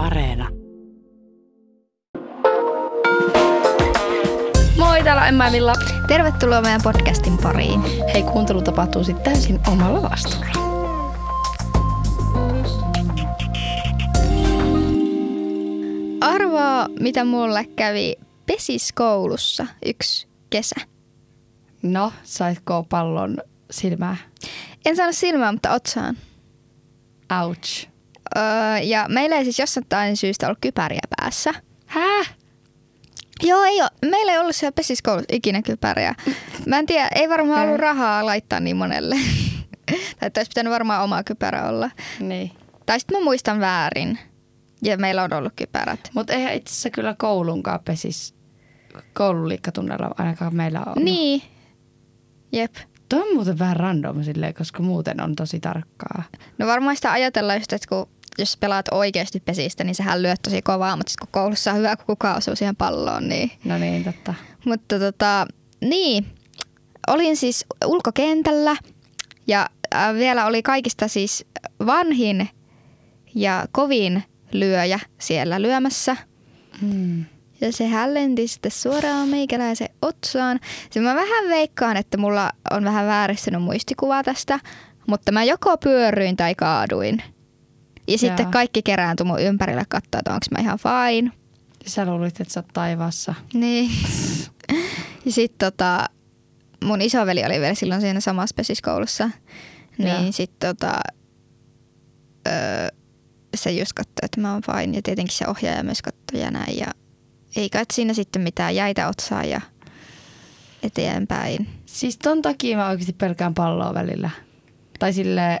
Areena. Moi, täällä Emma ja Milla. Tervetuloa meidän podcastin pariin. Hei, kuuntelu tapahtuu sitten täysin omalla vastuulla. Arvaa, mitä mulle kävi pesiskoulussa yksi kesä. No, saitko pallon silmää? En saanut silmää, mutta otsaan. Ouch. Öö, ja meillä ei siis jossain syystä ollut kypäriä päässä. Häh? Joo, ei ole. Meillä ei ollut siellä pesiskoulussa ikinä kypäriä. Mä en tiedä, ei varmaan ollut rahaa laittaa niin monelle. tai että olisi pitänyt varmaan oma kypärä olla. Niin. Tai sitten mä muistan väärin. Ja meillä on ollut kypärät. Mutta eihän itse asiassa kyllä koulunkaan pesis koululiikkatunnella ainakaan meillä on. Niin. Jep. Tuo on muuten vähän random silleen, koska muuten on tosi tarkkaa. No varmaan sitä ajatellaan just, että kun jos pelaat oikeasti pesistä, niin sehän lyöt tosi kovaa, mutta sitten kun koulussa on hyvä, kun kukaan osuu siihen palloon, niin... No niin, totta. Mutta tota, niin, olin siis ulkokentällä ja äh, vielä oli kaikista siis vanhin ja kovin lyöjä siellä lyömässä. Hmm. Ja se hällenti sitten suoraan meikäläisen otsaan. Se mä vähän veikkaan, että mulla on vähän vääristynyt muistikuva tästä, mutta mä joko pyörryin tai kaaduin. Ja sitten Jaa. kaikki kerääntui mun ympärille katsoa, että onko mä ihan fine. Sä luulit, että sä oot taivaassa. Niin. ja sitten tota, mun isoveli oli vielä silloin siinä samassa pesiskoulussa. Joo. Niin sitten tota, öö, se just katsoi, että mä oon fine. Ja tietenkin se ohjaaja myös katsoi ja näin. Ja ei kai siinä sitten mitään jäitä otsaa ja eteenpäin. Siis ton takia mä oikeasti pelkään palloa välillä. Tai silleen,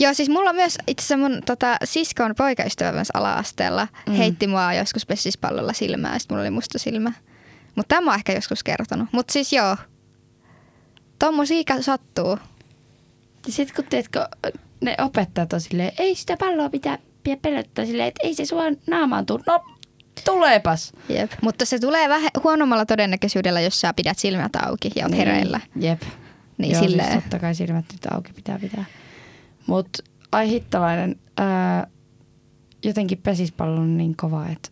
Joo, siis mulla myös itse asiassa mun tota, siskon poikaystävä myös ala-asteella Mm. heitti mua joskus pessispallolla silmää sitten mulla oli musta silmä. Mutta tämä mä oon ehkä joskus kertonut. Mutta siis joo, tommosia sattuu. Ja sit kun teetkö, ne opettajat on silleen, ei sitä palloa pitää pidä pelottaa silleen, että ei se sua naamaan tuu. No, tuleepas. Jep. Mutta se tulee vähän huonommalla todennäköisyydellä, jos sä pidät silmät auki ja oot hereillä. Jep. Niin Joo, silleen. siis totta kai silmät nyt auki pitää pitää. Mut ai hittalainen, ää, jotenkin pesispallo on niin kova, että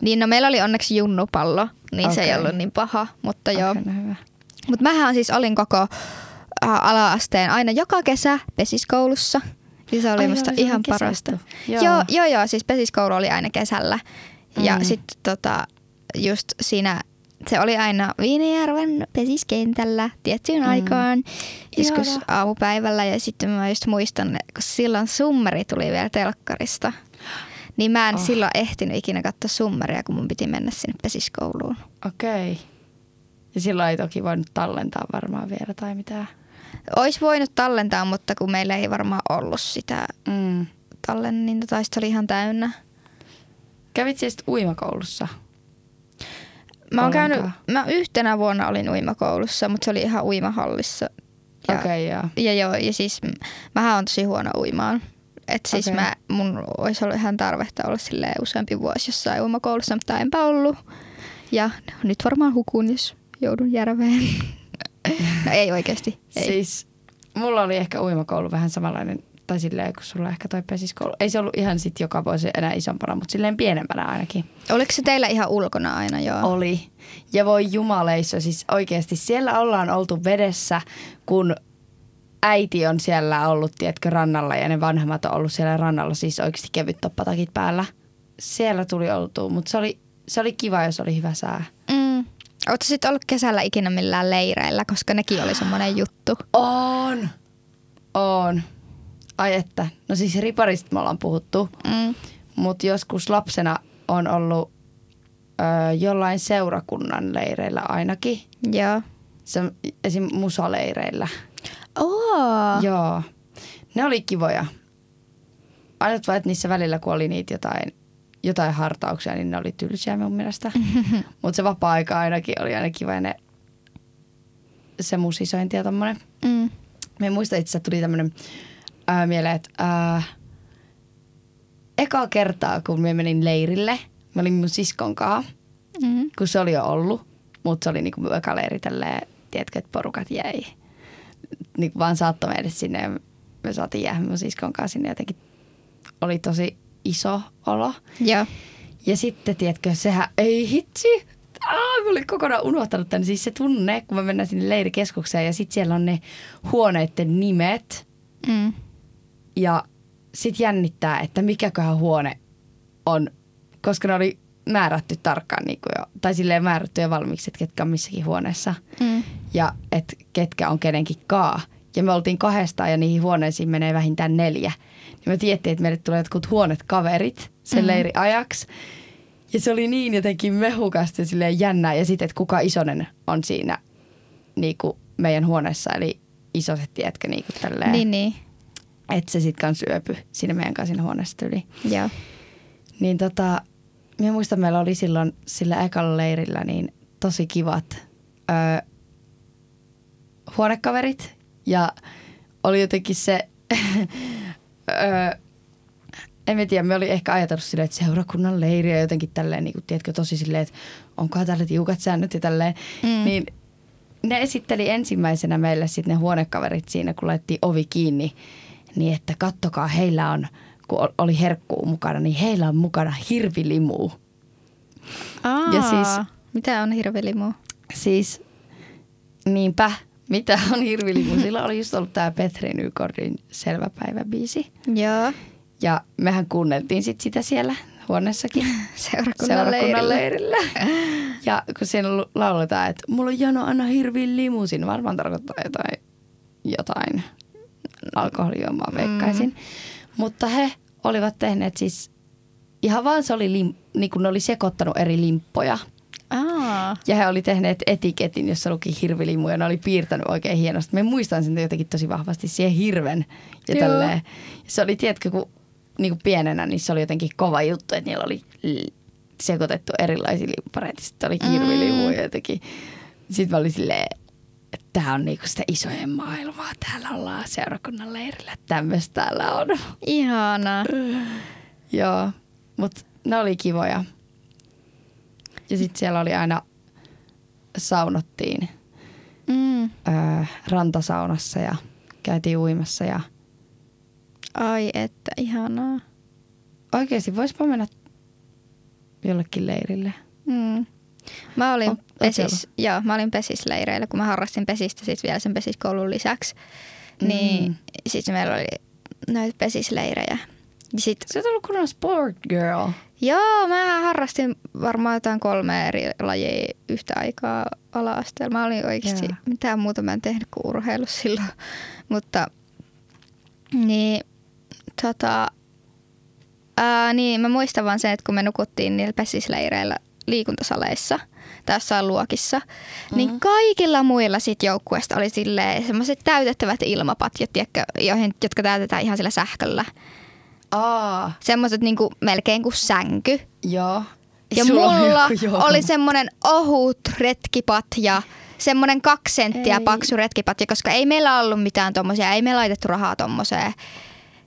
Niin no meillä oli onneksi junnupallo, niin se ei ollut niin paha. Mutta joo. okei, no hyvä. Mutta mähän siis olin koko äh, ala-asteen aina joka kesä pesiskoulussa. Ja se oli Ai, musta oli ihan parasta. Joo. Joo. joo, joo, joo, siis pesiskoulu oli aina kesällä. Ja Mm. sitten tota, just siinä, se oli aina Viinijärven pesiskentällä tiettyyn Mm. aikaan, joskus aamupäivällä. Ja sitten mä just muistan, kun silloin summeri tuli vielä telkkarista. Niin mä en Oh. silloin ehtinyt ikinä katsoa summeria, kun mun piti mennä sinne pesiskouluun. Okei. Ja silloin ei toki voinut tallentaa varmaan vielä tai mitään. Ois voinut tallentaa, mutta kun meillä ei varmaan ollut sitä Mm. tallenninta, tai sitten oli ihan täynnä. Kävit siis uimakoulussa? Mä oon käynyt, mä yhtenä vuonna olin uimakoulussa, mutta se oli ihan uimahallissa. Ja, Okei, okay, joo. ja joo, ja siis mähän on tosi huono uimaan. Et siis Okei. mä, mun olisi ollut ihan tarvetta olla silleen useampi vuosi jossain uimakoulussa, mutta enpä ollut. Ja nyt varmaan hukun, jos joudun järveen. no ei oikeasti. Ei. Siis mulla oli ehkä uimakoulu vähän samanlainen, tai silleen kun sulla ehkä toi pesiskoulu. Ei se ollut ihan sit joka vuosi enää isompana, mutta silleen pienempänä ainakin. Oliko se teillä ihan ulkona aina joo? Oli. Ja voi jumaleissa, siis oikeasti siellä ollaan oltu vedessä, kun äiti on siellä ollut, tiedätkö, rannalla ja ne vanhemmat on ollut siellä rannalla, siis oikeasti kevyt toppatakit päällä. Siellä tuli oltua, mutta se oli, se oli kiva, jos oli hyvä sää. Mm. Oletko sitten ollut kesällä ikinä millään leireillä, koska nekin oli semmoinen juttu? On. On. Ai että. No siis riparista me ollaan puhuttu, Mm. mutta joskus lapsena on ollut ö, jollain seurakunnan leireillä ainakin. Joo. Se, esim. musaleireillä. Oo. Joo. Ne oli kivoja. Ainut vaan, että niissä välillä, kun oli niitä jotain, jotain hartauksia, niin ne oli tylsiä mun mielestä. Mutta se vapaa-aika ainakin oli aina kiva ja ne, se musisointi ja tommonen. Mm. Me muista itse tuli tämmönen ää, mieleen, että ää, eka kertaa, kun me menin leirille, mä olin mun siskon kanssa, Mm. kun se oli jo ollut, mutta se oli niinku eka leiri tälleen, tiedätkö, että porukat jäi. Niinku vaan saattoi meidät sinne ja me saatiin jäädä mun siskon kanssa sinne jotenkin. Oli tosi iso olo. Joo. Ja sitten, tiedätkö, sehän, ei hitsi, Aa, mä olin kokonaan unohtanut tänne. Siis se tunne, kun me mennään sinne leirikeskukseen ja sitten siellä on ne huoneiden nimet. Mm. Ja sitten jännittää, että mikäköhän huone on, koska ne oli määrätty tarkkaan niin kuin jo, tai silleen määrätty jo valmiiksi, että ketkä on missäkin huoneessa. Mm. Ja että ketkä on kenenkin kaa. Ja me oltiin kahdestaan ja niihin huoneisiin menee vähintään neljä. Niin me tiedettiin, että meille tulee jotkut huonet kaverit sen mm. leiri ajaksi. Ja se oli niin jotenkin mehukasta ja silleen jännää. Ja sitten, että kuka isonen on siinä niin kuin meidän huoneessa. Eli isoset, tiedätkö, niin kuin tälleen. Niin, niin. Että se sitten kanssa yöpy siinä meidän kanssa siinä huoneessa yli. Joo. Niin tota, minä muistan, meillä oli silloin sillä ekalla leirillä niin tosi kivat öö, huonekaverit. Ja oli jotenkin se, öö, en mä tiedä, me oli ehkä ajatellut silleen, että seurakunnan leiri ja jotenkin tälleen, niin kuin, tiedätkö, tosi silleen, että onkohan tällä tiukat säännöt ja tälleen. Mm. Niin ne esitteli ensimmäisenä meille sitten ne huonekaverit siinä, kun laitettiin ovi kiinni, niin että kattokaa, heillä on, kun ol- oli herkkuu mukana, niin heillä on mukana hirvilimu. Aa, Ja siis- Mitä on hirvelimu? Siis niinpä, mitä on hirvilimu? Sillä oli just ollut tämä Petri Nykordin Selvä päivä biisi. Joo. Ja mehän kuunneltiin sit sitä siellä huoneessakin. Seurakunnan, seurakunnan leirillä. leirillä. Ja kun siinä lauletaan, että mulla on jano anna hirvi limusin, varmaan tarkoittaa jotain, jotain alkoholijuomaa veikkaisin. Mm. Mutta he olivat tehneet siis, ihan vaan se oli, lim, niin kuin ne oli sekoittanut eri limppoja. Aa. Ja he oli tehneet etiketin, jossa luki hirvilimu ja ne oli piirtänyt oikein hienosti. Me muistan sen jotenkin tosi vahvasti siihen hirven. Ja Joo. tälleen. Se oli, tiedätkö, kun niin kuin pienenä, niin se oli jotenkin kova juttu, että niillä oli sekoitettu erilaisia limppareita. Sitten oli hirvilimu ja jotenkin. Sitten mä olin silleen, että tämä on niinku sitä isojen maailmaa. Täällä ollaan seurakunnan leirillä. Tämmöistä täällä on. Ihanaa. Joo, mutta ne oli kivoja. Ja sitten siellä oli aina, saunottiin Mm. öö, rantasaunassa ja käytiin uimassa. Ja Ai että, ihanaa. oikeasti voispa mennä jollekin leirille. Mm. Mä olin, pesis, joo, mä olin pesisleireillä, kun mä harrastin pesistä sit vielä sen pesiskoulun lisäksi. Niin Mm. sitten meillä oli näitä pesisleirejä. Ja sit, Sä oot ollut kunnon sport girl. joo, mä harrastin varmaan jotain kolme eri lajia yhtä aikaa ala-asteella. Mä olin oikeasti, Joo. mitään muuta mä en tehnyt kuin urheilu silloin. Mutta niin, tota, ää, niin mä muistan vaan sen, että kun me nukuttiin niillä pesisleireillä liikuntasaleissa tai jossain luokissa, mm-hmm. niin kaikilla muilla sit joukkueista oli semmoiset täytettävät ilmapatjat, jotka täytetään ihan sillä sähköllä. Aa, Semmoiset niinku melkein kuin sänky. joo. Ja Sulla mulla joku oli semmoinen ohut retkipatja, semmoinen kaksi senttiä Ei. paksu retkipatja, koska ei meillä ollut mitään tommosia, ei me laitettu rahaa tommoseen.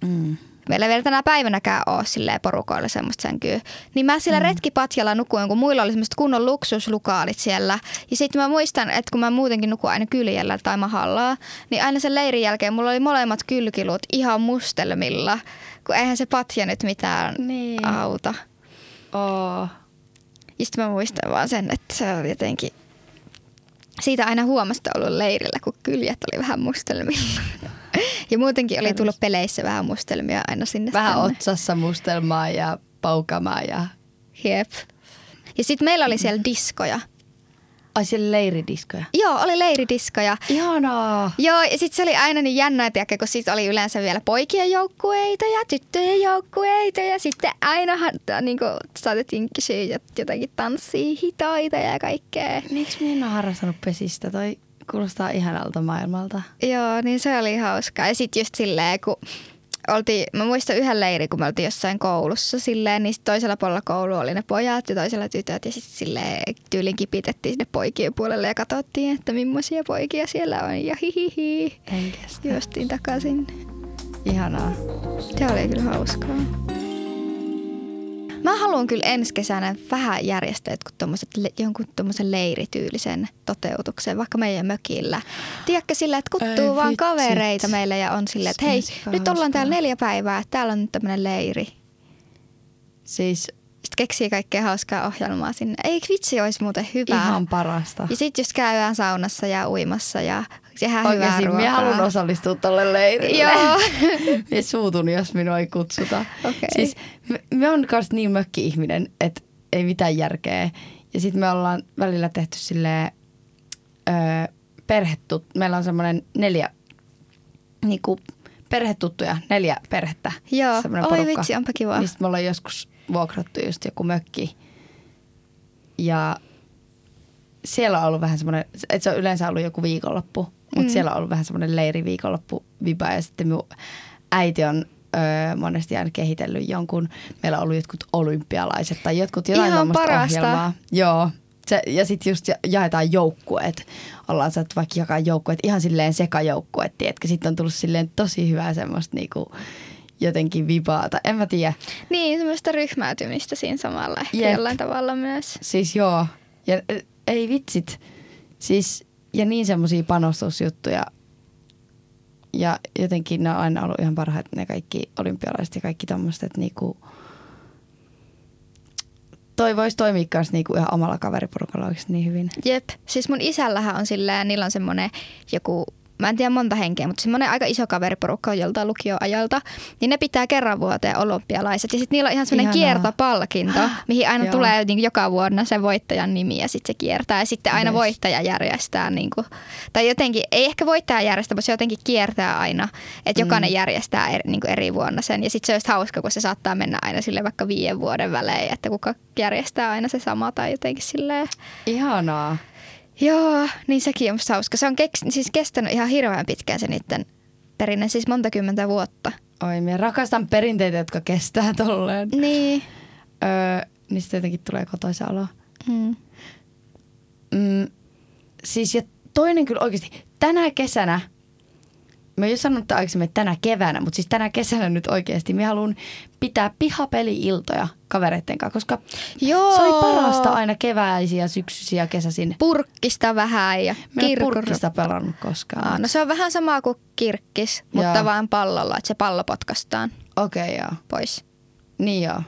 Mm. Meillä ei vielä tänä päivänäkään ole silleen porukoilla semmoista sänkyä. Niin mä sillä mm. retkipatjalla nukuin, kun muilla oli semmoiset kunnon luksuslukaalit siellä. Ja sitten mä muistan, että kun mä muutenkin nukun aina kyljellä tai mahalla, niin aina sen leirin jälkeen mulla oli molemmat kylkilut ihan mustelmilla. Kun eihän se patja nyt mitään Niin. auta. Oo. Ja sitten mä muistan vaan sen, että se oli jotenkin... Siitä aina huomasta ollut leirillä, kun kyljet oli vähän mustelmilla. Ja muutenkin oli tullut peleissä vähän mustelmia aina sinne. Vähän tänne. otsassa mustelmaa ja paukamaa ja... Jep. Ja sitten meillä oli siellä diskoja. Ai siellä leiridiskoja. Joo, oli leiridiskoja. Ihanaa. Joo, ja sitten se oli aina niin jännää, tiedätkö, kun siitä oli yleensä vielä poikien joukkueita ja tyttöjen joukkueita. Ja sitten ainahan niin kuin, saatettiin kysyä jotakin tanssia hitaita ja kaikkea. Miksi minä en ole harrastanut pesistä? Toi kuulostaa ihanalta maailmalta. Joo, niin se oli hauskaa. Ja sitten just silleen, kun oltiin, mä muistan yhden leiri, kun me oltiin jossain koulussa silleen, niin toisella puolella koulu oli ne pojat ja toisella tytöt ja sitten silleen tyylin kipitettiin sinne poikien puolelle ja katsottiin, että millaisia poikia siellä on ja hihihi. En kestä. Juostiin takaisin. Ihanaa. Se oli kyllä hauskaa. Mä haluan kyllä ensi kesänä vähän järjestää jotkut tommoset, jonkun tommosen leirityylisen toteutuksen, vaikka meidän mökillä. Tiedätkö sillä, että kuttuu Ai vaan vitsit. kavereita meille ja on silleen, että hei, olisi nyt ollaan täällä neljä päivää, täällä on nyt tämmöinen leiri. Siis Sitten keksii kaikkea hauskaa ohjelmaa sinne. Ei vitsi, olisi muuten hyvä. ihan parasta. Ja sitten just käydään saunassa ja uimassa ja sehän hyvää Oikeasti, ruokaa. minä haluan osallistua tolle leirille. Joo. minä suutun, jos minua ei kutsuta. Okei. Siis me, me on kanssa niin mökki-ihminen, että ei mitään järkeä. Ja sitten me ollaan välillä tehty silleen öö, perhetut. Meillä on semmoinen neljä niinku, perhetuttuja, neljä perhettä. Joo. semmoinen Oi porukka, vitsi, onpa kiva. Mistä me ollaan joskus vuokrattu just joku mökki. Ja siellä on ollut vähän semmoinen, että se on yleensä ollut joku viikonloppu, mutta Mm. siellä on ollut vähän semmoinen leiri viikonloppu viba ja sitten minun äiti on öö, monesti aina kehitellyt jonkun, meillä on ollut jotkut olympialaiset tai jotkut jotain Ihan parasta. ohjelmaa. Joo. Se, ja sitten just ja- jaetaan joukkueet. Ollaan saatu vaikka jakaa joukkueet, ihan silleen sekajoukkueet, tiedätkö? Sitten on tullut silleen tosi hyvää semmoista niinku jotenkin vibaa. Tai en mä tiedä. Niin, semmoista ryhmäytymistä siinä samalla ehkä Jep. jollain tavalla myös. Siis joo. Ja ei vitsit. Siis, ja niin semmoisia panostusjuttuja. Ja jotenkin ne on aina ollut ihan parhaat ne kaikki olympialaiset ja kaikki tommoset, että niinku, toi voisi toimia myös niinku ihan omalla kaveriporukalla oikeasti niin hyvin. Jep. Siis mun isällähän on silleen, niillä on semmoinen joku, mä en tiedä monta henkeä, mutta semmoinen aika iso kaveriporukka joltain lukioajalta. Niin ne pitää kerran vuoteen olympialaiset. Ja sitten niillä on ihan semmoinen kiertopalkinto, mihin aina Joo. tulee niin joka vuonna sen voittajan nimi ja sitten se kiertää. Ja sitten aina Yes. voittaja järjestää, niin kuin, tai jotenkin, ei ehkä voittaja järjestä, mutta se jotenkin kiertää aina. Että jokainen Mm. järjestää eri, niin kuin eri vuonna sen. Ja sitten se olisi hauska, kun se saattaa mennä aina sille vaikka viiden vuoden välein, että kuka järjestää aina se sama tai jotenkin silleen. Ihanaa. Joo, niin sekin on hauska. Se on keks, siis kestänyt ihan hirveän pitkään se niiden perinne, siis monta kymmentä vuotta. Oi, minä rakastan perinteitä, jotka kestää tolleen. Niin. Öö, sitten jotenkin tulee kotoisa olo. Mm. Mm, siis ja toinen kyllä oikeasti, tänä kesänä, mä jo sanonut aikaisemmin, että tänä keväänä, mutta siis tänä kesänä nyt oikeasti, mä haluan pitää pihapeli-iltoja kavereitten kanssa, koska Joo. se oli parasta aina keväisiä, syksyisiä, kesäisin. Purkkista vähän ja kirkon... purkkista pelannut koskaan. Aa, no se on vähän sama kuin kirkkis, mutta Joo. vaan pallolla, että se pallo potkastaan Okei, okay, joo. pois. Niin joo.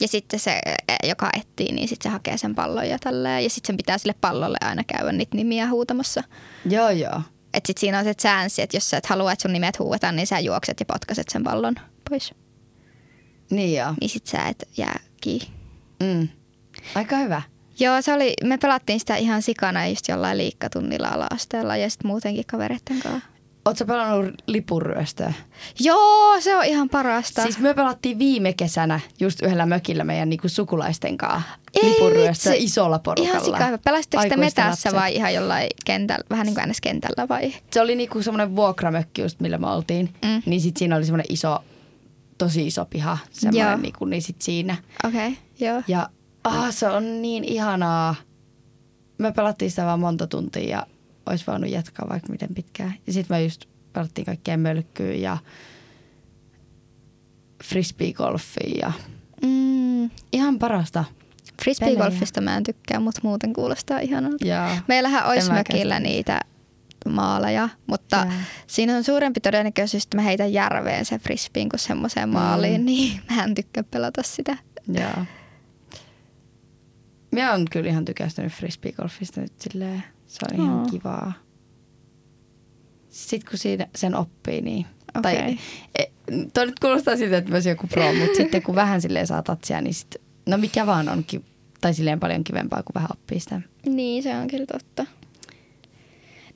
Ja sitten se, e, joka etsii, niin sitten se hakee sen pallon ja tälleen. Ja sitten sen pitää sille pallolle aina käydä niitä nimiä huutamassa. Joo, joo. Että sitten siinä on se chanssi, että jos sä et halua, että sun nimet huuetaan, niin sä juokset ja potkaset sen pallon pois. Niin joo. Niin sit sä et jää kiinni. Mm. Aika hyvä. Joo, se oli, me pelattiin sitä ihan sikana just jollain liikkatunnilla ala-asteella ja sitten muutenkin kavereiden kanssa. Oletko pelannut lipuryöstöä? Joo, se on ihan parasta. Siis me pelattiin viime kesänä just yhdellä mökillä meidän niinku sukulaisten kanssa lipuryöstöä isolla porukalla. Ihan sika. Pelasitteko te metässä lapset. vai ihan jollain kentällä, vähän niin kuin ns. kentällä vai? Se oli niinku semmoinen vuokramökki just, millä me oltiin. Mm. Niin sit siinä oli semmoinen iso, tosi iso piha. Joo. Semmoinen niinku, niin sit siinä. Okei, okay, joo. Ja ah, se on niin ihanaa. Me pelattiin sitä vaan monta tuntia ja olisi voinut jatkaa vaikka miten pitkään. Ja sitten me just pelattiin kaikkea mölkkyä ja frisbeegolfia ja Mm, ihan parasta. Frisbeegolfista mä en tykkää, mutta muuten kuulostaa ihanalta. Ja Meillähän olisi mökillä niitä maaleja, mutta Jaa. siinä on suurempi todennäköisyys, että mä heitän järveen sen frisbeen kuin semmoiseen maaliin, Mm. niin mä en tykkää pelata sitä. Joo. Mä oon kyllä ihan tykästynyt frisbeegolfista nyt silleen. Se on ihan Aa. kivaa. Sitten kun siinä sen oppii, niin... Okei. Tai, e, toi nyt kuulostaa siltä, että olisin joku pro, mutta sitten kun vähän silleen saa tatsia, niin sit, no mikä vaan on, ki- tai silleen paljon kivempaa, kuin vähän oppii sitä. Niin, se on kyllä totta.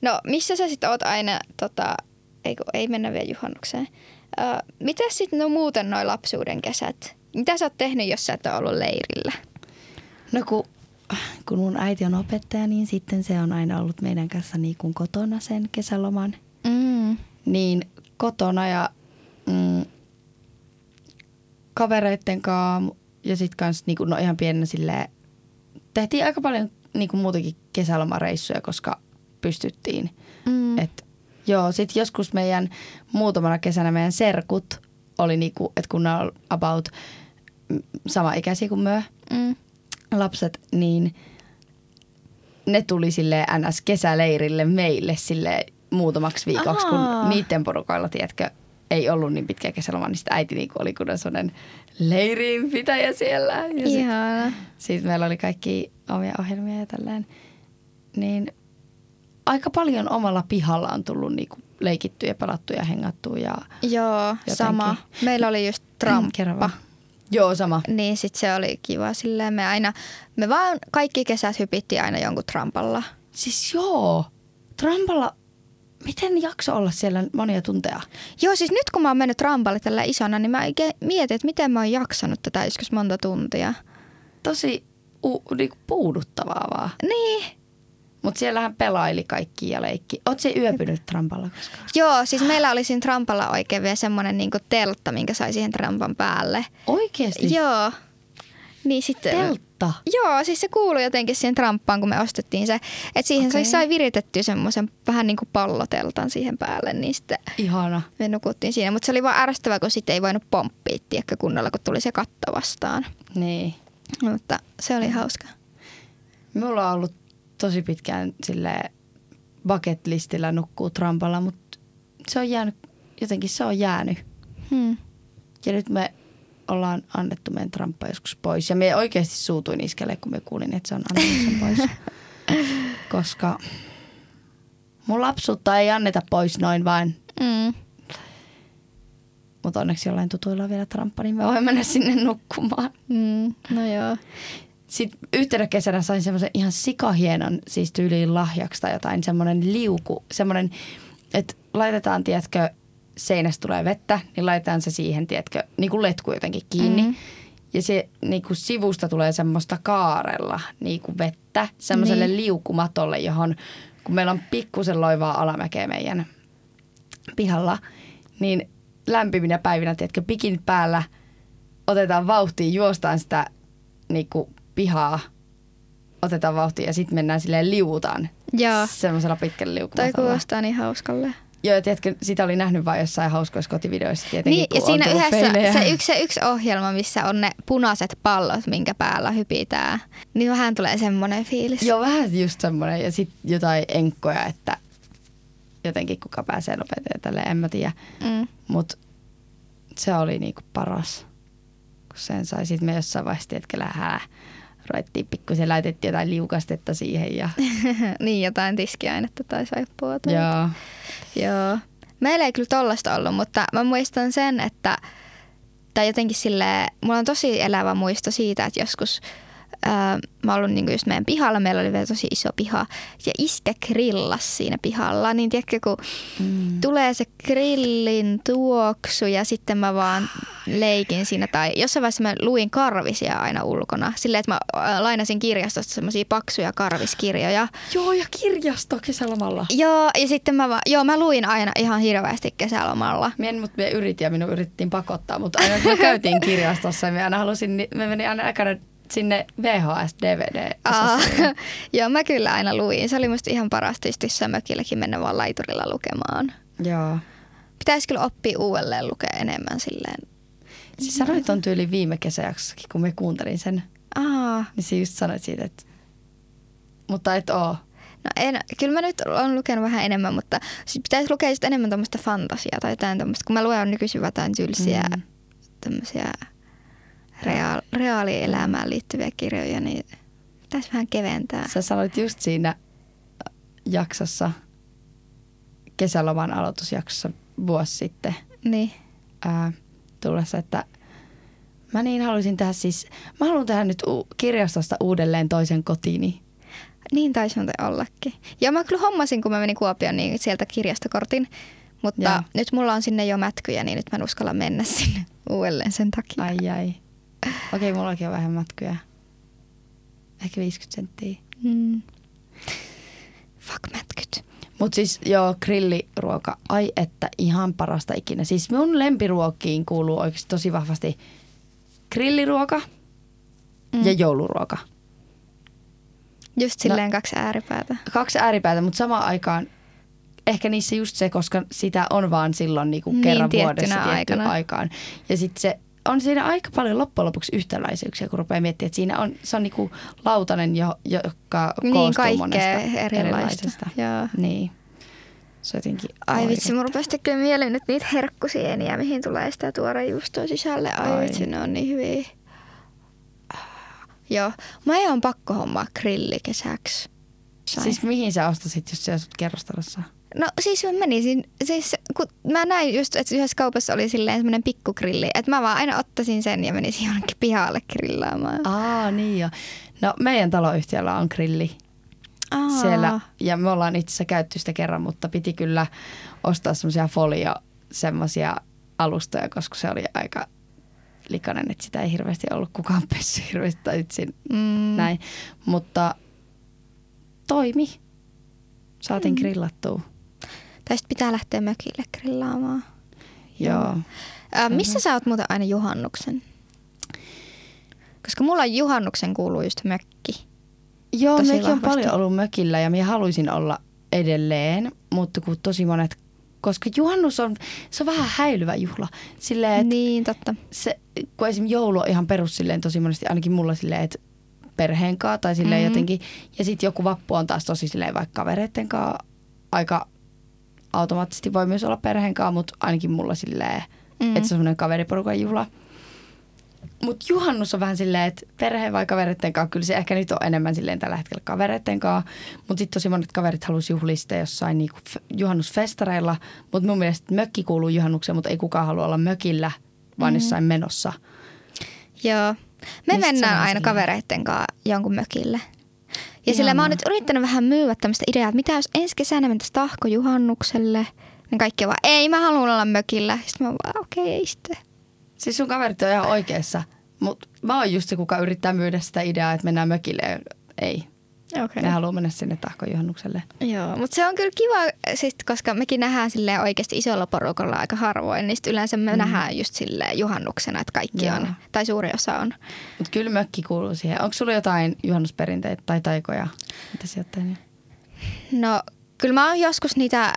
No, missä sä sitten oot aina, tota, ei, kun, ei mennä vielä juhannukseen. Ö, mitä sitten no muuten noi lapsuuden kesät? Mitä sä oot tehnyt, jos sä et ole ollut leirillä? No kun, kun mun äiti on opettaja, niin sitten se on aina ollut meidän kanssa niin kuin kotona sen kesäloman. Mm. niin kotona ja mm, kavereitten kanssa ja sitten kans niinku, no ihan pienenä silleen, tehtiin aika paljon niinku muutenkin kesälomareissuja, koska pystyttiin. Mm. Et, joo, sitten joskus meidän muutamana kesänä meidän serkut oli niinku, että kun ne on about mm, sama ikäisiä kuin me Mm. lapset, niin ne tuli sille NS-kesäleirille meille sille muutamaksi viikoksi, Ahaa. kun niiden porukoilla, tiedätkö, ei ollut niin pitkä kesäloma, niin sitten äiti niinku oli kun sellainen leirinpitäjä siellä. Ja sit, sitten meillä oli kaikki omia ohjelmia ja tälleen. Niin aika paljon omalla pihalla on tullut niinku leikittyä ja pelattu ja hengattu. Ja, Joo, sama. Meillä oli just Kerro tramppa. vaan. Joo, sama. Niin sit se oli kiva silleen. Me aina, me vaan kaikki kesät hypittiin aina jonkun trampalla. Siis joo, Trampalla, miten jakso olla siellä monia tunteja? Joo, siis nyt kun mä oon mennyt trampalle tällä isona, niin mä mietin, että miten mä oon jaksanut tätä joskus monta tuntia. Tosi u, niinku puuduttavaa vaan. Niin. Mutta siellähän pelaili kaikki ja leikki. Oot se yöpynyt Trampalla koskaan? Joo, siis meillä oli siinä trampalla oikein vielä semmoinen niinku teltta, minkä sai siihen trampan päälle. Oikeesti? Joo. Niin sitten... Teltta? Joo, siis se kuului jotenkin siihen tramppaan, kun me ostettiin se. Että siihen okay. sai viritettyä semmoisen vähän niin kuin palloteltan siihen päälle, niin sitten Ihana. me nukuttiin siinä. Mutta se oli vaan ärsyttävää, kun sitten ei voinut pomppia tiedätkö, kunnolla, kun tuli se katto vastaan. Niin. Mutta se oli hauska. Mulla on ollut tosi pitkään sille bucket listillä nukkuu Trampalla, mutta se on jäänyt, jotenkin se on jäänyt. Hmm. Ja nyt me ollaan annettu meidän Tramppa joskus pois. Ja me oikeasti suutuin iskelle, kun me kuulin, että se on annettu sen pois. Koska mun lapsuutta ei anneta pois noin vain. Mm. Mutta onneksi jollain tutuilla on vielä Tramppa, niin me voimme mennä sinne nukkumaan. Mm. No joo. Sitten yhtenä kesänä sain semmoisen ihan sikahienon siis tyyliin lahjaksi tai jotain, semmoinen liuku, semmoinen, että laitetaan, tiedätkö, seinästä tulee vettä, niin laitetaan se siihen, tiedätkö, niin kuin letku jotenkin kiinni. Mhm. Ja se niin kuin sivusta tulee semmoista kaarella niin kuin vettä semmoiselle Niin. liukumatolle, johon, kun meillä on pikkusen loivaa alamäkeä meidän pihalla, niin lämpiminä päivinä, tiedätkö, pikinit päällä, otetaan vauhtia, juostaan sitä niin kuin pihaa, otetaan vauhtia ja sitten mennään silleen liuutaan Joo. semmoisella pitkällä Toi liukumatolla. kuulostaa niin hauskalle. Joo, ja tiedätkö, sitä oli nähnyt vain jossain hauskoissa kotivideoissa tietenkin, Niin, ja siinä yhdessä feilejä. se yksi, se yksi ohjelma, missä on ne punaiset pallot, minkä päällä hypitään, niin vähän tulee semmoinen fiilis. Joo, vähän just semmoinen. Ja sitten jotain enkkoja, että jotenkin kuka pääsee nopeiten ja tälleen, en mä tiedä. Mm. Mutta se oli niinku paras, kun sen sai. Sitten me jossain vaiheessa, tiedätkö, lähdään, ruvettiin pikkusen, laitettiin jotain liukastetta siihen. Ja, niin, jotain tiskiainetta tai saippua. Tai... ja Joo. Meillä ei kyllä tollasta ollut, mutta mä muistan sen, että tai jotenkin sille mulla on tosi elävä muisto siitä, että joskus ää, mä ollut niinku just meidän pihalla, meillä oli vielä tosi iso piha, ja iskä grillas siinä pihalla, niin tiedätkö, kun mm. tulee se grillin tuoksu ja sitten mä vaan leikin siinä. Tai jossain vaiheessa mä luin karvisia aina ulkona. Silleen, että mä lainasin kirjastosta semmoisia paksuja karviskirjoja. Joo, ja kirjasto kesälomalla. Joo, ja sitten mä vaan, joo, mä luin aina ihan hirveästi kesälomalla. Mien, mutta me yritin ja minun yritettiin pakottaa, mutta aina kun me käytiin kirjastossa, ja me aina halusin, me menin aina aikana sinne VHS, DVD. Aa, joo, mä kyllä aina luin. Se oli musta ihan parasta jossain mökilläkin mennä vaan laiturilla lukemaan. Joo. Pitäisi kyllä oppia uudelleen lukea enemmän silleen. Siis sanoit on tyyli viime kesäjaksossakin, kun me kuuntelin sen, Aa, niin sä just sanoit siitä, että mutta et oo. No en, kyllä mä nyt olen lukenut vähän enemmän, mutta siis pitäisi lukea just enemmän tämmöistä fantasiaa tai jotain tämmöistä, kun mä luen nykyisin jotain tylsiä mm. tämmöisiä reaal, reaalielämään liittyviä kirjoja, niin pitäisi vähän keventää. Sä sanoit just siinä jaksossa, kesäloman aloitusjaksossa vuosi sitten Niin. ää, tullessa, että mä niin haluaisin tehdä siis, mä haluan tehdä nyt u- kirjastosta uudelleen toisen kotiini. Niin taisi muuten ollakin. Ja mä kyllä hommasin, kun mä menin Kuopioon, niin sieltä kirjastokortin. Mutta Joo. nyt mulla on sinne jo mätkyjä, niin nyt mä en uskalla mennä sinne uudelleen sen takia. Ai ai. Okei, mullakin on vähän matkuja. Ehkä 50 senttiä. Mm. Fuck mätkyt. Mutta siis joo, grilliruoka, ai että ihan parasta ikinä. Siis mun lempiruokkiin kuuluu oikeasti tosi vahvasti grilliruoka Mm. ja jouluruoka. Just silleen no. kaksi ääripäätä. Kaksi ääripäätä, mutta samaan aikaan ehkä niissä just se, koska sitä on vaan silloin niinku Niin, kerran vuodessa tiettyyn aikana. aikaan. Ja sitten se on siinä aika paljon loppujen lopuksi yhtäläisyyksiä, kun rupeaa miettimään, että siinä on, se on niinku lautanen, jo, joka Niin, koostuu kaikkea monesta erilaista. erilaisesta. Joo. Niin. Se jotenkin Ai oi. vitsi, mun rupesi tekemään mieleen nyt niitä herkkusieniä, mihin tulee sitä tuore juustoa sisälle. Ai, Ai. vitsi, ne on niin hyviä. Joo, mä on pakko hommaa grilli kesäksi. Sain. Siis mihin sä ostasit, jos sä asut kerrostalossa? No siis mä menisin, siis kun mä näin just, että yhdessä kaupassa oli silleen semmoinen pikkugrilli, että mä vaan aina ottaisin sen ja menisin jonnekin pihalle grillaamaan. Aa, niin jo. No meidän taloyhtiöllä on grilli Aa. siellä ja me ollaan itse asiassa käytty sitä kerran, mutta piti kyllä ostaa semmoisia folio, semmoisia alustoja, koska se oli aika likainen, että sitä ei hirveästi ollut kukaan pessy hirveästi tai itse Mm. näin. Mutta toimi. Saatiin Mm. grillattua. Tai sit pitää lähteä mökille grillaamaan. Joo. Ää, missä sä oot muuten aina juhannuksen? Koska mulla juhannuksen kuuluu just mökki. Joo, Tosi mekin on paljon ollut mökillä ja minä haluaisin olla edelleen, mutta kun tosi monet, koska juhannus on, se on vähän häilyvä juhla. Silleen, että Niin, totta. se, kun esimerkiksi joulu on ihan perus silleen tosi monesti, ainakin mulla silleen, että perheen kanssa tai silleen Mhm. mm-hmm. jotenkin. Ja sitten joku vappu on taas tosi silleen vaikka kavereitten kanssa aika automaattisesti voi myös olla perheen kanssa, mutta ainakin mulla silleen, Mm. että se on semmoinen kaveriporukan juhla. Mutta juhannus on vähän silleen, että perheen vai kavereitten kanssa, kyllä se ehkä nyt on enemmän silleen tällä hetkellä kavereitten kanssa. Mutta sitten tosi monet kaverit halusi juhlista jossain niinku f- juhannusfestareilla. Mutta mun mielestä mökki kuuluu juhannukseen, mutta ei kukaan halua olla mökillä, vaan mm. jossain menossa. Joo. Me Mistä mennään aina silleen? kavereitten kanssa jonkun mökille. Ja sillä mä oon nyt yrittänyt vähän myyä tämmöistä ideaa, että mitä jos ensi kesänä mentäisiin tahko juhannukselle. Niin kaikki on vaan, ei mä haluan olla mökillä. Sitten mä oon vaan, okei, okay, ei sitten. Siis sun kaverit on ihan oikeassa. Mutta mä oon just se, kuka yrittää myydä sitä ideaa, että mennään mökille. Ei. Okay. Ne haluaa mennä sinne tahkojuhannukselle. Joo, mutta se on kyllä kiva, sit, koska mekin nähdään silleen oikeasti isolla porukalla aika harvoin, niin yleensä me mm. nähdään just silleen juhannuksena, että kaikki Joo. on, tai suuri osa on. Mutta kyllä mökki kuuluu siihen. Onko sulla jotain juhannusperinteitä tai taikoja? Mitä sä oot? No, kyllä mä oon joskus niitä,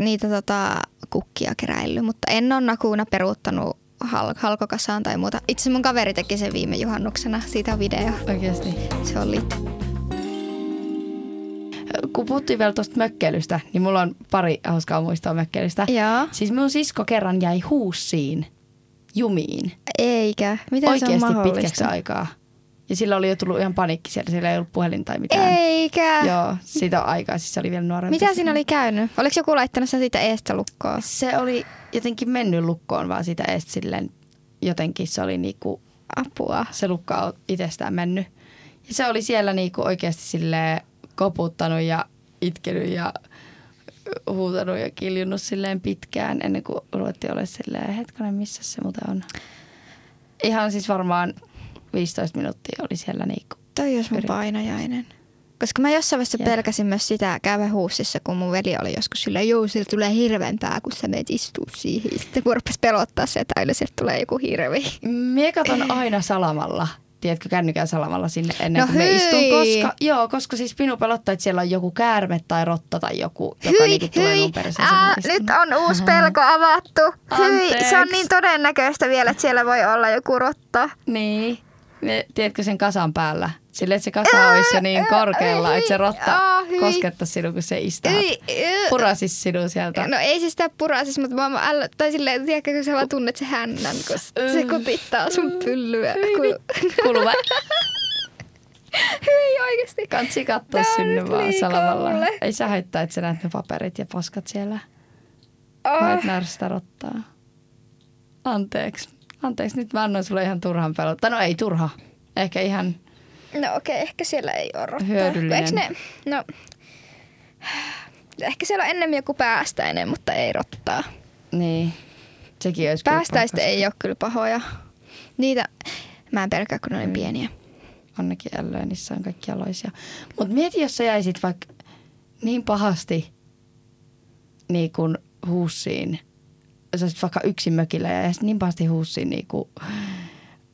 niitä tota, kukkia keräillyt, mutta en ole nakuuna peruuttanut hal- halkokasaan tai muuta. Itse mun kaveri teki sen viime juhannuksena, siitä on video. Oikeasti. Se on lit. Kun puhuttiin vielä tuosta mökkeilystä, niin mulla on pari hauskaa muistoa mökkeilystä. Joo. Siis mun sisko kerran jäi huussiin jumiin. Eikä. Miten se on Oikeasti mahdollista? pitkäksi aikaa. Ja sillä oli jo tullut ihan panikki siellä. Siellä ei ollut puhelin tai mitään. Eikä. Joo, siitä on aikaa. Siis se oli vielä nuorempi. Mitä siinä oli käynyt? Oliko joku laittanut sen siitä eestä lukkoon? Se oli jotenkin mennyt lukkoon vaan sitä eest silleen. Jotenkin se oli niinku, Apua. se lukko on itsestään mennyt. Ja se oli siellä niinku oikeasti sille koputtanut ja itkenyt ja huutanut ja kiljunut silleen pitkään ennen kuin ruvettiin olla silleen, hetkonen, missä se muuten on. Ihan siis varmaan 15 minuuttia oli siellä niinku. Toi olisi mun painajainen. Koska mä jossain vaiheessa Jep. pelkäsin myös sitä käydä huussissa, kun mun veli oli joskus silleen, joo, sillä tulee hirveämpää, kun sä meet istuu siihen. Sitten rupesi pelottaa se, että aina sieltä tulee joku hirvi. Mie katon aina salamalla. Tiedätkö, kännykän salamalla sinne ennen No kuin me istun. Koska, joo, koska siis Pinu pelottaa, että siellä on joku käärme tai rotta tai joku, joka Hyi, niinku tulee mun Ää, nyt on uusi pelko avattu. Hyi, se on niin todennäköistä vielä, että siellä voi olla joku rotta. Niin. Ne, tiedätkö sen kasan päällä? Sille, että se kasa olisi jo niin korkealla, että se rotta Aa, hyi. koskettaisi sinua, kun se ää. Purasis sinua sieltä. No ei se sitä purasis, mutta mä, mä ällä, tai silleen, tiedätkö, kun sä vaan tunnet se hännän, kun se kutittaa sun pyllyä. Kun... Kuuluva. Hyi oikeesti. Kansi katsoa sinne vaan salamalla. mulle. Ei sä haittaa, että sä näet ne paperit ja paskat siellä. Oh. Mä et närstä rottaa. Anteeksi. Anteeksi, nyt mä annoin sulle ihan turhan pelon. Tai no ei turha. Ehkä ihan, No okei, okay, ehkä siellä ei ole rottaa. Hyödyllinen. Eikö ne, no, ehkä siellä on ennemmin joku päästäinen, mutta ei rottaa. niin. Sekin olisi Päästäistä ei ole kyllä pahoja. Niitä mä en pelkää, kun ne Mm. on pieniä. Onnekin älöä, niissä on kaikki aloisia. Mutta mieti, jos sä jäisit vaikka niin pahasti niin kuin huussiin. Sä olisit vaikka yksin mökillä ja jäisit niin pahasti huussiin niin kuin,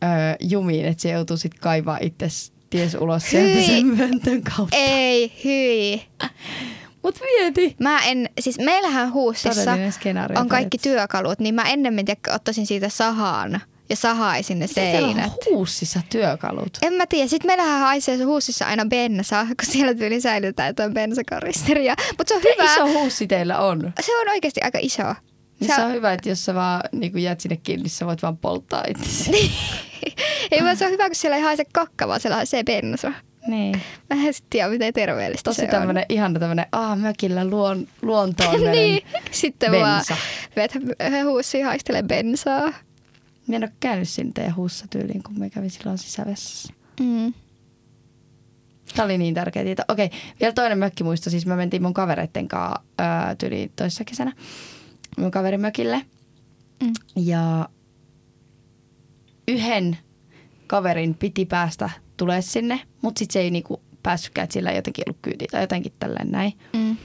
öö, jumiin, että se joutuu sitten kaivaa itse ties ulos sieltä Hyi. sen möntön kautta. Ei, hyi. Mut mieti. Mä en, siis meillähän huussissa on kaikki työkalut, niin mä ennemmin tiedä, ottaisin siitä sahaan ja sahaisin ne seinät. on huussissa työkalut? En mä tiedä. Sitten meillähän haisee se huussissa aina bensa, kun siellä tyyli säilytetään jotain bensakoristeria. Mutta se on Miten hyvä. iso huussi teillä on? Se on oikeasti aika iso. Niin Se se on hyvä, että jos sä vaan niin jäät sinne kiinni, niin sä voit vaan polttaa itsesi. Ei vaan se on hyvä, kun siellä ei haise kakka, vaan siellä haisee bensa. niin. Mä en sit tiedä, miten terveellistä Tosi se tämmönen ihana tämmönen, ah mökillä luon, luontoon on. niin. Sitten vaan bensa. vet huussiin haistelee bensaa. Mä en ole käynyt sinne teidän huussa tyyliin, kun me kävin silloin sisävessassa. Mm. Tämä oli niin tärkeä tieto. Okei, vielä toinen mökkimuisto. Siis me mentiin mun kavereitten kanssa tyyliin toissa kesänä mun kaverin mökille. Mm. Ja yhden kaverin piti päästä tulee sinne, mutta sitten se ei niinku päässytkään, että sillä ei jotenkin ollut kyyti tai jotenkin tälleen näin. Mm.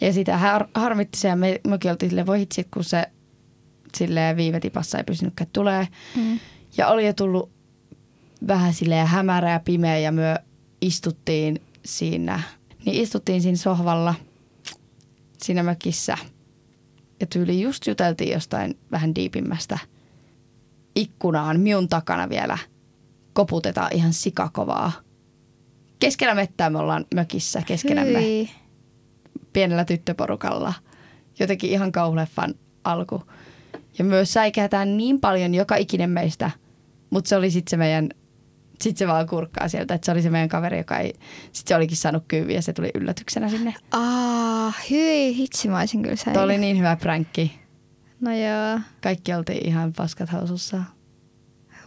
Ja sitä har- harmitti se ja me, mekin oltiin silleen, voi hitsi, kun se silleen viime tipassa ei pystynytkään tulee. Mm. Ja oli jo tullut vähän silleen hämärä ja pimeä ja me istuttiin siinä, niin istuttiin siinä sohvalla siinä mökissä. Ja tyyli just juteltiin jostain vähän diipimmästä ikkunaan minun takana vielä koputetaan ihan sikakovaa. Keskellä mettää me ollaan mökissä keskenämme Hyi. pienellä tyttöporukalla. Jotenkin ihan kauhuleffan alku. Ja myös säikähtään niin paljon joka ikinen meistä, mutta se oli sitten se meidän, sitten se vaan kurkkaa sieltä, että se oli se meidän kaveri, joka ei, sitten se olikin saanut kyyviä ja se tuli yllätyksenä sinne. Aa, hyi, hitsi mä olisin kyllä säilynyt. Tuo oli niin hyvä pränkki. No joo, Kaikki oltiin ihan paskat hausussa.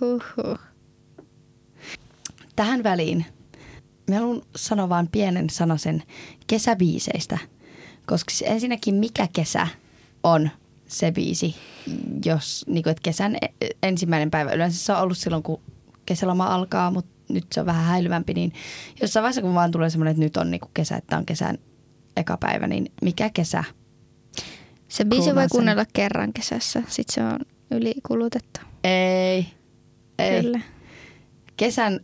huhhuh. Tähän väliin mä haluan sanoa vain pienen sanasen kesäbiiseistä. Koska siis ensinnäkin mikä kesä on se biisi, jos niin kuin, että kesän e- ensimmäinen päivä, yleensä se on ollut silloin, kun kesäloma alkaa, mutta nyt se on vähän häilyvämpi, niin jossain vaiheessa, kun vaan tulee semmoinen, että nyt on niin kuin kesä, että on kesän eka päivä, niin mikä kesä? Se biisi voi sen. kuunnella kerran kesässä, sit se on ylikulutettu. Ei, ei. Kyllä. kesän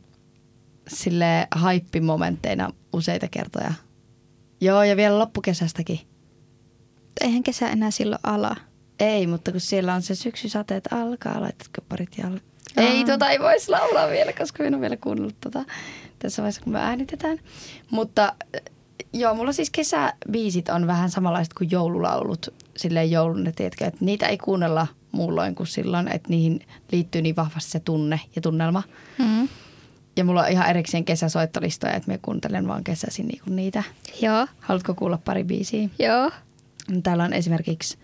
sille haippimomentteina useita kertoja. Joo, ja vielä loppukesästäkin. Eihän kesä enää silloin ala. Ei, mutta kun siellä on se syksysateet alkaa, laitatko parit? Aa. Ei, tota ei voisi laulaa vielä, koska minä en ole vielä kuunnellut tota tässä vaiheessa, kun me äänitetään. Mutta äh, joo, mulla siis kesäbiisit on vähän samanlaiset kuin joululaulut. Silleen joulun, ne tiedätkö, että niitä ei kuunnella muulloin kuin silloin, että niihin liittyy niin vahvasti se tunne ja tunnelma. Mm. Ja mulla on ihan erikseen kesäsoittolistoja, että me kuuntelen vaan kesäisin niinku niitä. Joo, Haluatko kuulla pari biisiä? joo. Täällä on esimerkiksi,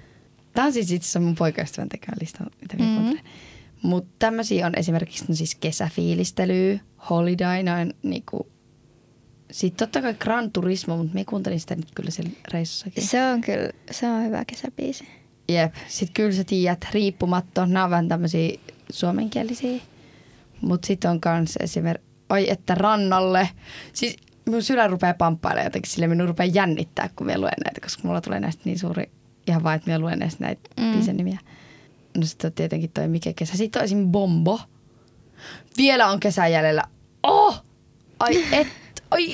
tämä on siis itse asiassa mun poikaystävän tekemä lista, mitä Mhm. kuuntelen. Mutta tämmöisiä on esimerkiksi no siis kesäfiilistely, holiday, noin niinku, sitten totta kai Gran Turismo, mutta me kuuntelin sitä nyt kyllä siellä reissussakin. Se on kyllä, se on hyvä kesäbiisi. Jep, sitten kyllä sä tiedät, riippumatto, nämä on vähän tämmöisiä suomenkielisiä. Mutta sitten on kans esimerkiksi, oi että rannalle. Siis mun sydän rupeaa pamppailemaan jotenkin, sille minun rupeaa jännittää, kun mä luen näitä, koska mulla tulee näistä niin suuri, ihan vaan, että mä luen näistä näitä Mm. biisen nimiä. No sitten on tietenkin toi mikä kesä. Sitten on esim. Bombo. Vielä on kesän jäljellä. Oh! Ai et,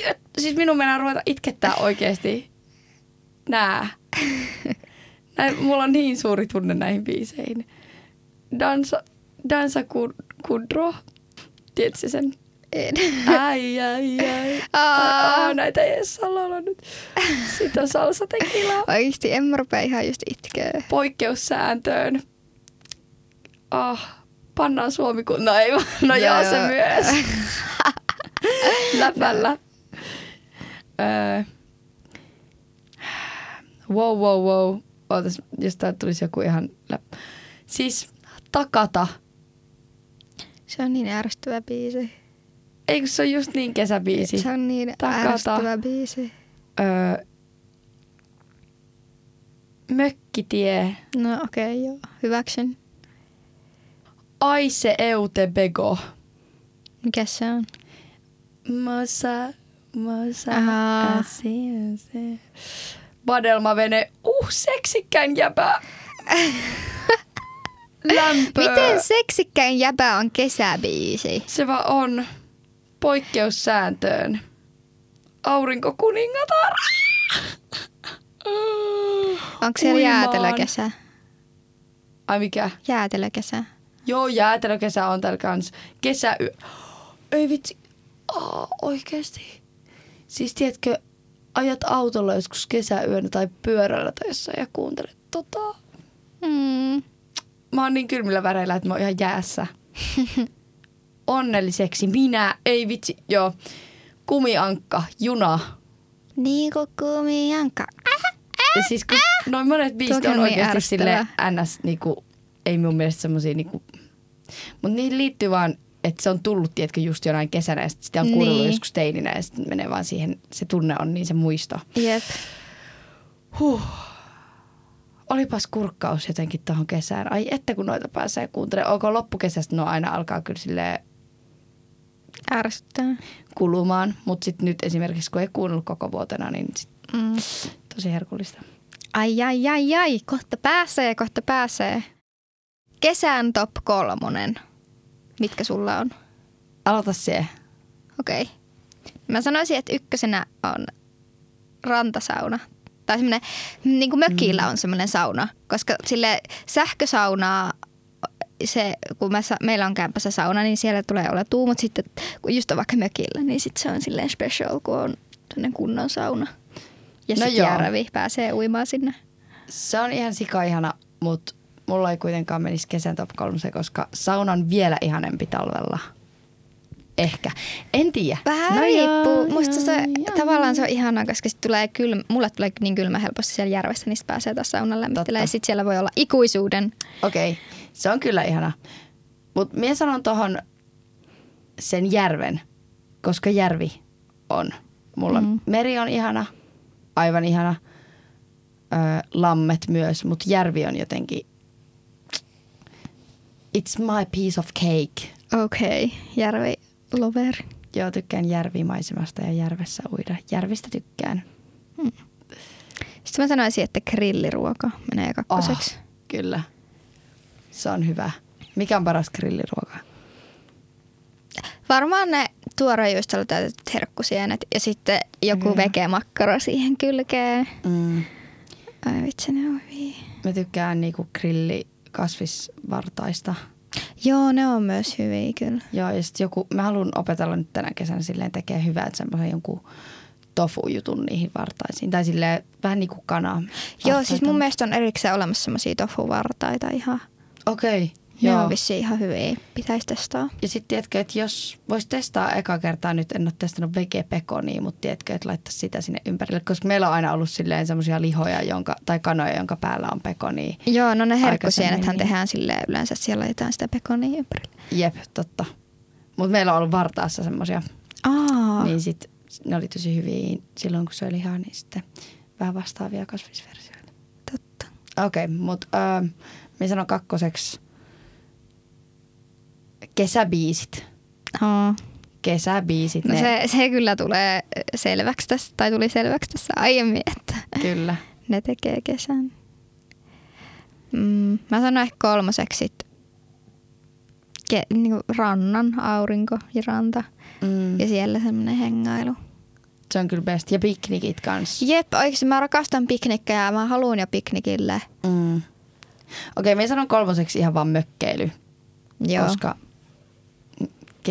et. Siis minun mennään ruveta itkettää oikeesti. Nää. Näin, mulla on niin suuri tunne näihin biiseihin. Dansa, dansa kudro. Tiedätkö sen? En. Ai, ai, ai. Aa. Aa, näitä ei edes saa laulaa nyt. Sitten on salsa tequila. Oikeesti en mä rupea ihan just itkeä. Poikkeussääntöön. Ah, pannaan Suomi kun... No ei vaan. No joo, Joo. se myös. Läpällä. Öö. Wow, wow, wow. Ootas, jos täältä tulisi joku ihan läp. Siis takata. Se on niin ärsyttävä biisi. Eikö se ole just niin kesäbiisi? Se on niin Takata. ärsyttävä biisi. Öö, mökkitie. No okei, okay, joo. Hyväksyn. Aise eute bego. Mikä se on? Mosa, mosa, Ahaa. asiasi. Badelmavene, uh, seksikkäin jäpä. Lämpöä. Miten seksikkäin jäbä on kesäbiisi? Se vaan on poikkeussääntöön. Aurinkokuningatar. Onko siellä jäätelökesä? Ai mikä? Jäätelökesä. Joo, jäätelökesä on täällä kans. Kesäyö. Ei vitsi. Oh, oikeesti. Siis tiedätkö, ajat autolla joskus kesäyönä tai pyörällä tai jossain ja kuuntelet tota. Mm. Mä oon niin kylmillä väreillä, että mä oon ihan jäässä. Onnelliseksi minä, ei vitsi, joo. Kumiankka, juna. Niin kuin kumianka. Ja siis kun noin monet biisit on niin oikeasti sille ns. Niinku, ei mun mielestä semmosia niinku, mutta niihin liittyy vaan, että se on tullut, tiedätkö, just jonain kesänä ja sit sitä on kuunnellut Niin. joskus teininä ja sitten menee vaan siihen, se tunne on niin se muisto. Jep. Huh. Olipas kurkkaus jotenkin tuohon kesään. Ai että kun noita pääsee kuuntelemaan. Ok, loppukesästä no aina alkaa kyllä silleen Ärsyttää. kulumaan. Mutta sitten nyt esimerkiksi kun ei kuunnellut koko vuotena, niin sit Mm. tosi herkullista. Ai, ai, ai, ai. Kohta pääsee, kohta pääsee. Kesän top kolmonen. Mitkä sulla on? Aloita se. Okei. Okay. Mä sanoisin, että ykkösenä on rantasauna. Tai semmoinen, niin kuin mökillä on semmoinen sauna. Koska sille sähkösaunaa, se, kun mä, meillä on kämpässä sauna, niin siellä tulee olla tuu, mutta sitten kun just on vaikka mökillä, niin sitten se on silleen special, kun on semmoinen kunnon sauna. Ja No sitten pääsee uimaan sinne. Se on ihan sika ihana, mutta mulla ei kuitenkaan menisi kesän top kolmoseen, koska sauna on vielä ihanempi talvella. Ehkä. En tiedä. Vähän No riippuu. joo, Musta joo, se joo. tavallaan se on ihanaa, koska sit tulee kylmä, mulle tulee niin kylmä helposti siellä järvessä, niin pääsee taas saunan lämmittelemään. Ja sit siellä voi olla ikuisuuden. Okei, okay. se on kyllä ihana. Mutta minä sanon tuohon sen järven, koska järvi on. Mulla. Mm. meri on ihana, aivan ihana. Ö, lammet myös, mutta järvi on jotenkin... It's my piece of cake. Okei, okay. järvi lover. Joo, tykkään järvimaisemasta ja järvessä uida. Järvistä tykkään. Sitten mä sanoisin, että grilliruoka menee kakkoseksi. Oh, kyllä. Se on hyvä. Mikä on paras grilliruoka? Varmaan ne tuorejuustolla täytetyt herkkusienet ja sitten joku Kyllä. vegemakkaro siihen kylkeen. Mm. Ai vitsi, ne on hyviä. Mä tykkään niinku grilli kasvisvartaista. Joo, ne on myös hyviä kyllä. Joo, ja sitten joku, mä haluan opetella nyt tänä kesänä silleen tekee hyvää, että semmoisen jonkun tofu-jutun niihin vartaisiin. Tai silleen vähän niin kuin kana. Joo, siis mun mielestä on erikseen olemassa semmosia tofuvartaita ihan. Okei, okay, Ne joo. on vissiin ihan hyviä. Pitäisi testaa. Ja sitten tiedätkö, että jos vois testaa eka kertaa, nyt en ole testannut vege-pekonia, mutta tiedätkö, että laittaa sitä sinne ympärille. Koska meillä on aina ollut silleen semmoisia lihoja jonka, tai kanoja, jonka päällä on pekonia. Joo, no ne herkkusienethän niin. tehdään silleen yleensä, että siellä laitetaan sitä pekonia ympärille. Jep, totta. Mutta meillä on ollut vartaassa semmoisia, Aa, niin sit ne oli tosi hyviä silloin, kun söi lihaa, niin sitten vähän vastaavia kasvisversioita. totta. Okei, okay, mutta äh, me sanon kakkoseksi kesäbiisit. Aa. Kesäbiisit, No ne, se, se kyllä tulee selväksi tässä, tai tuli selväksi tässä aiemmin, että kyllä. ne tekee kesän. Mm, mä sanon ehkä kolmoseksi sit ke, niinku rannan, aurinko ja ranta. Mm, Ja siellä semmoinen hengailu. se on kyllä best. Ja piknikit kanssa. Jep, oikeasti mä rakastan piknikkejä ja mä haluan jo piknikille. Mm. Okei, okay, me sanon kolmoseksi ihan vaan mökkeily. Joo. Koska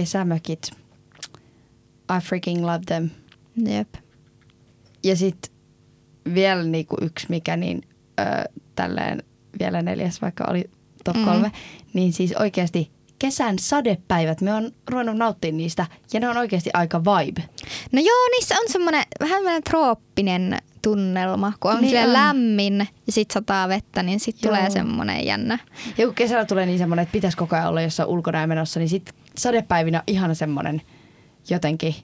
kesämökit, I freaking love them. Jep. Ja sitten vielä niinku yksi mikä, niin ö, tälleen vielä neljäs, vaikka oli top Mm. kolme, niin siis oikeasti kesän sadepäivät, me on ruvennut nauttimaan niistä ja ne on oikeasti aika vibe. No joo, niissä on semmoinen vähän semmoinen trooppinen tunnelma, kun on Niin on. lämmin ja sit sataa vettä, niin sit Joo. tulee semmoinen jännä. Ja kun kesällä tulee niin semmoinen, että pitäisi koko ajan olla jossain ulkona ja menossa, niin sitten sadepäivinä on ihana semmoinen jotenkin,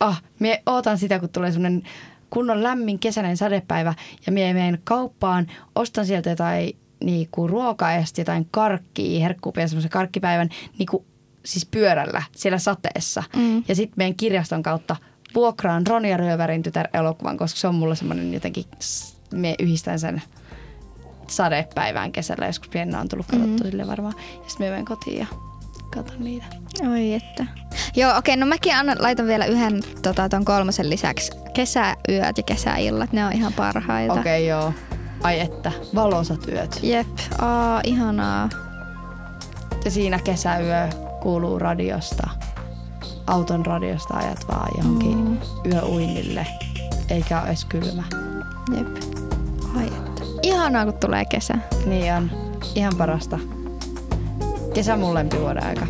ah, me ootan sitä, kun tulee semmoinen kunnon lämmin kesäinen sadepäivä ja mie menen kauppaan, ostan sieltä jotain niinku ruokaa ja sitten jotain karkkia, herkkupia semmoisen karkkipäivän niinku, siis pyörällä siellä sateessa. Mm. Ja sitten meidän kirjaston kautta vuokraan Ronja Röövärin tytär elokuvan, koska se on mulle semmoinen jotenkin, me yhdistän sen sadepäivään kesällä. Joskus pienenä on tullut katsottua Mhm. mm. sille varmaan. Ja sitten me menen kotiin ja katon niitä. Oi että. Joo, okei, no mäkin annan, laitan vielä yhden tota, ton kolmosen lisäksi. Kesäyöt ja kesäillat, ne on ihan parhaita. Okei, okay, joo. Ai että, valosat yöt. Jep, aa, ihanaa. sitten siinä kesäyö kuuluu radiosta, auton radiosta ajat vaan johonkin mm. yöuinnille, eikä ole edes kylmä. Jep. Ai että. Ihanaa, kun tulee kesä. Niin on. Ihan parasta. Kesä mun lempivuoden aika.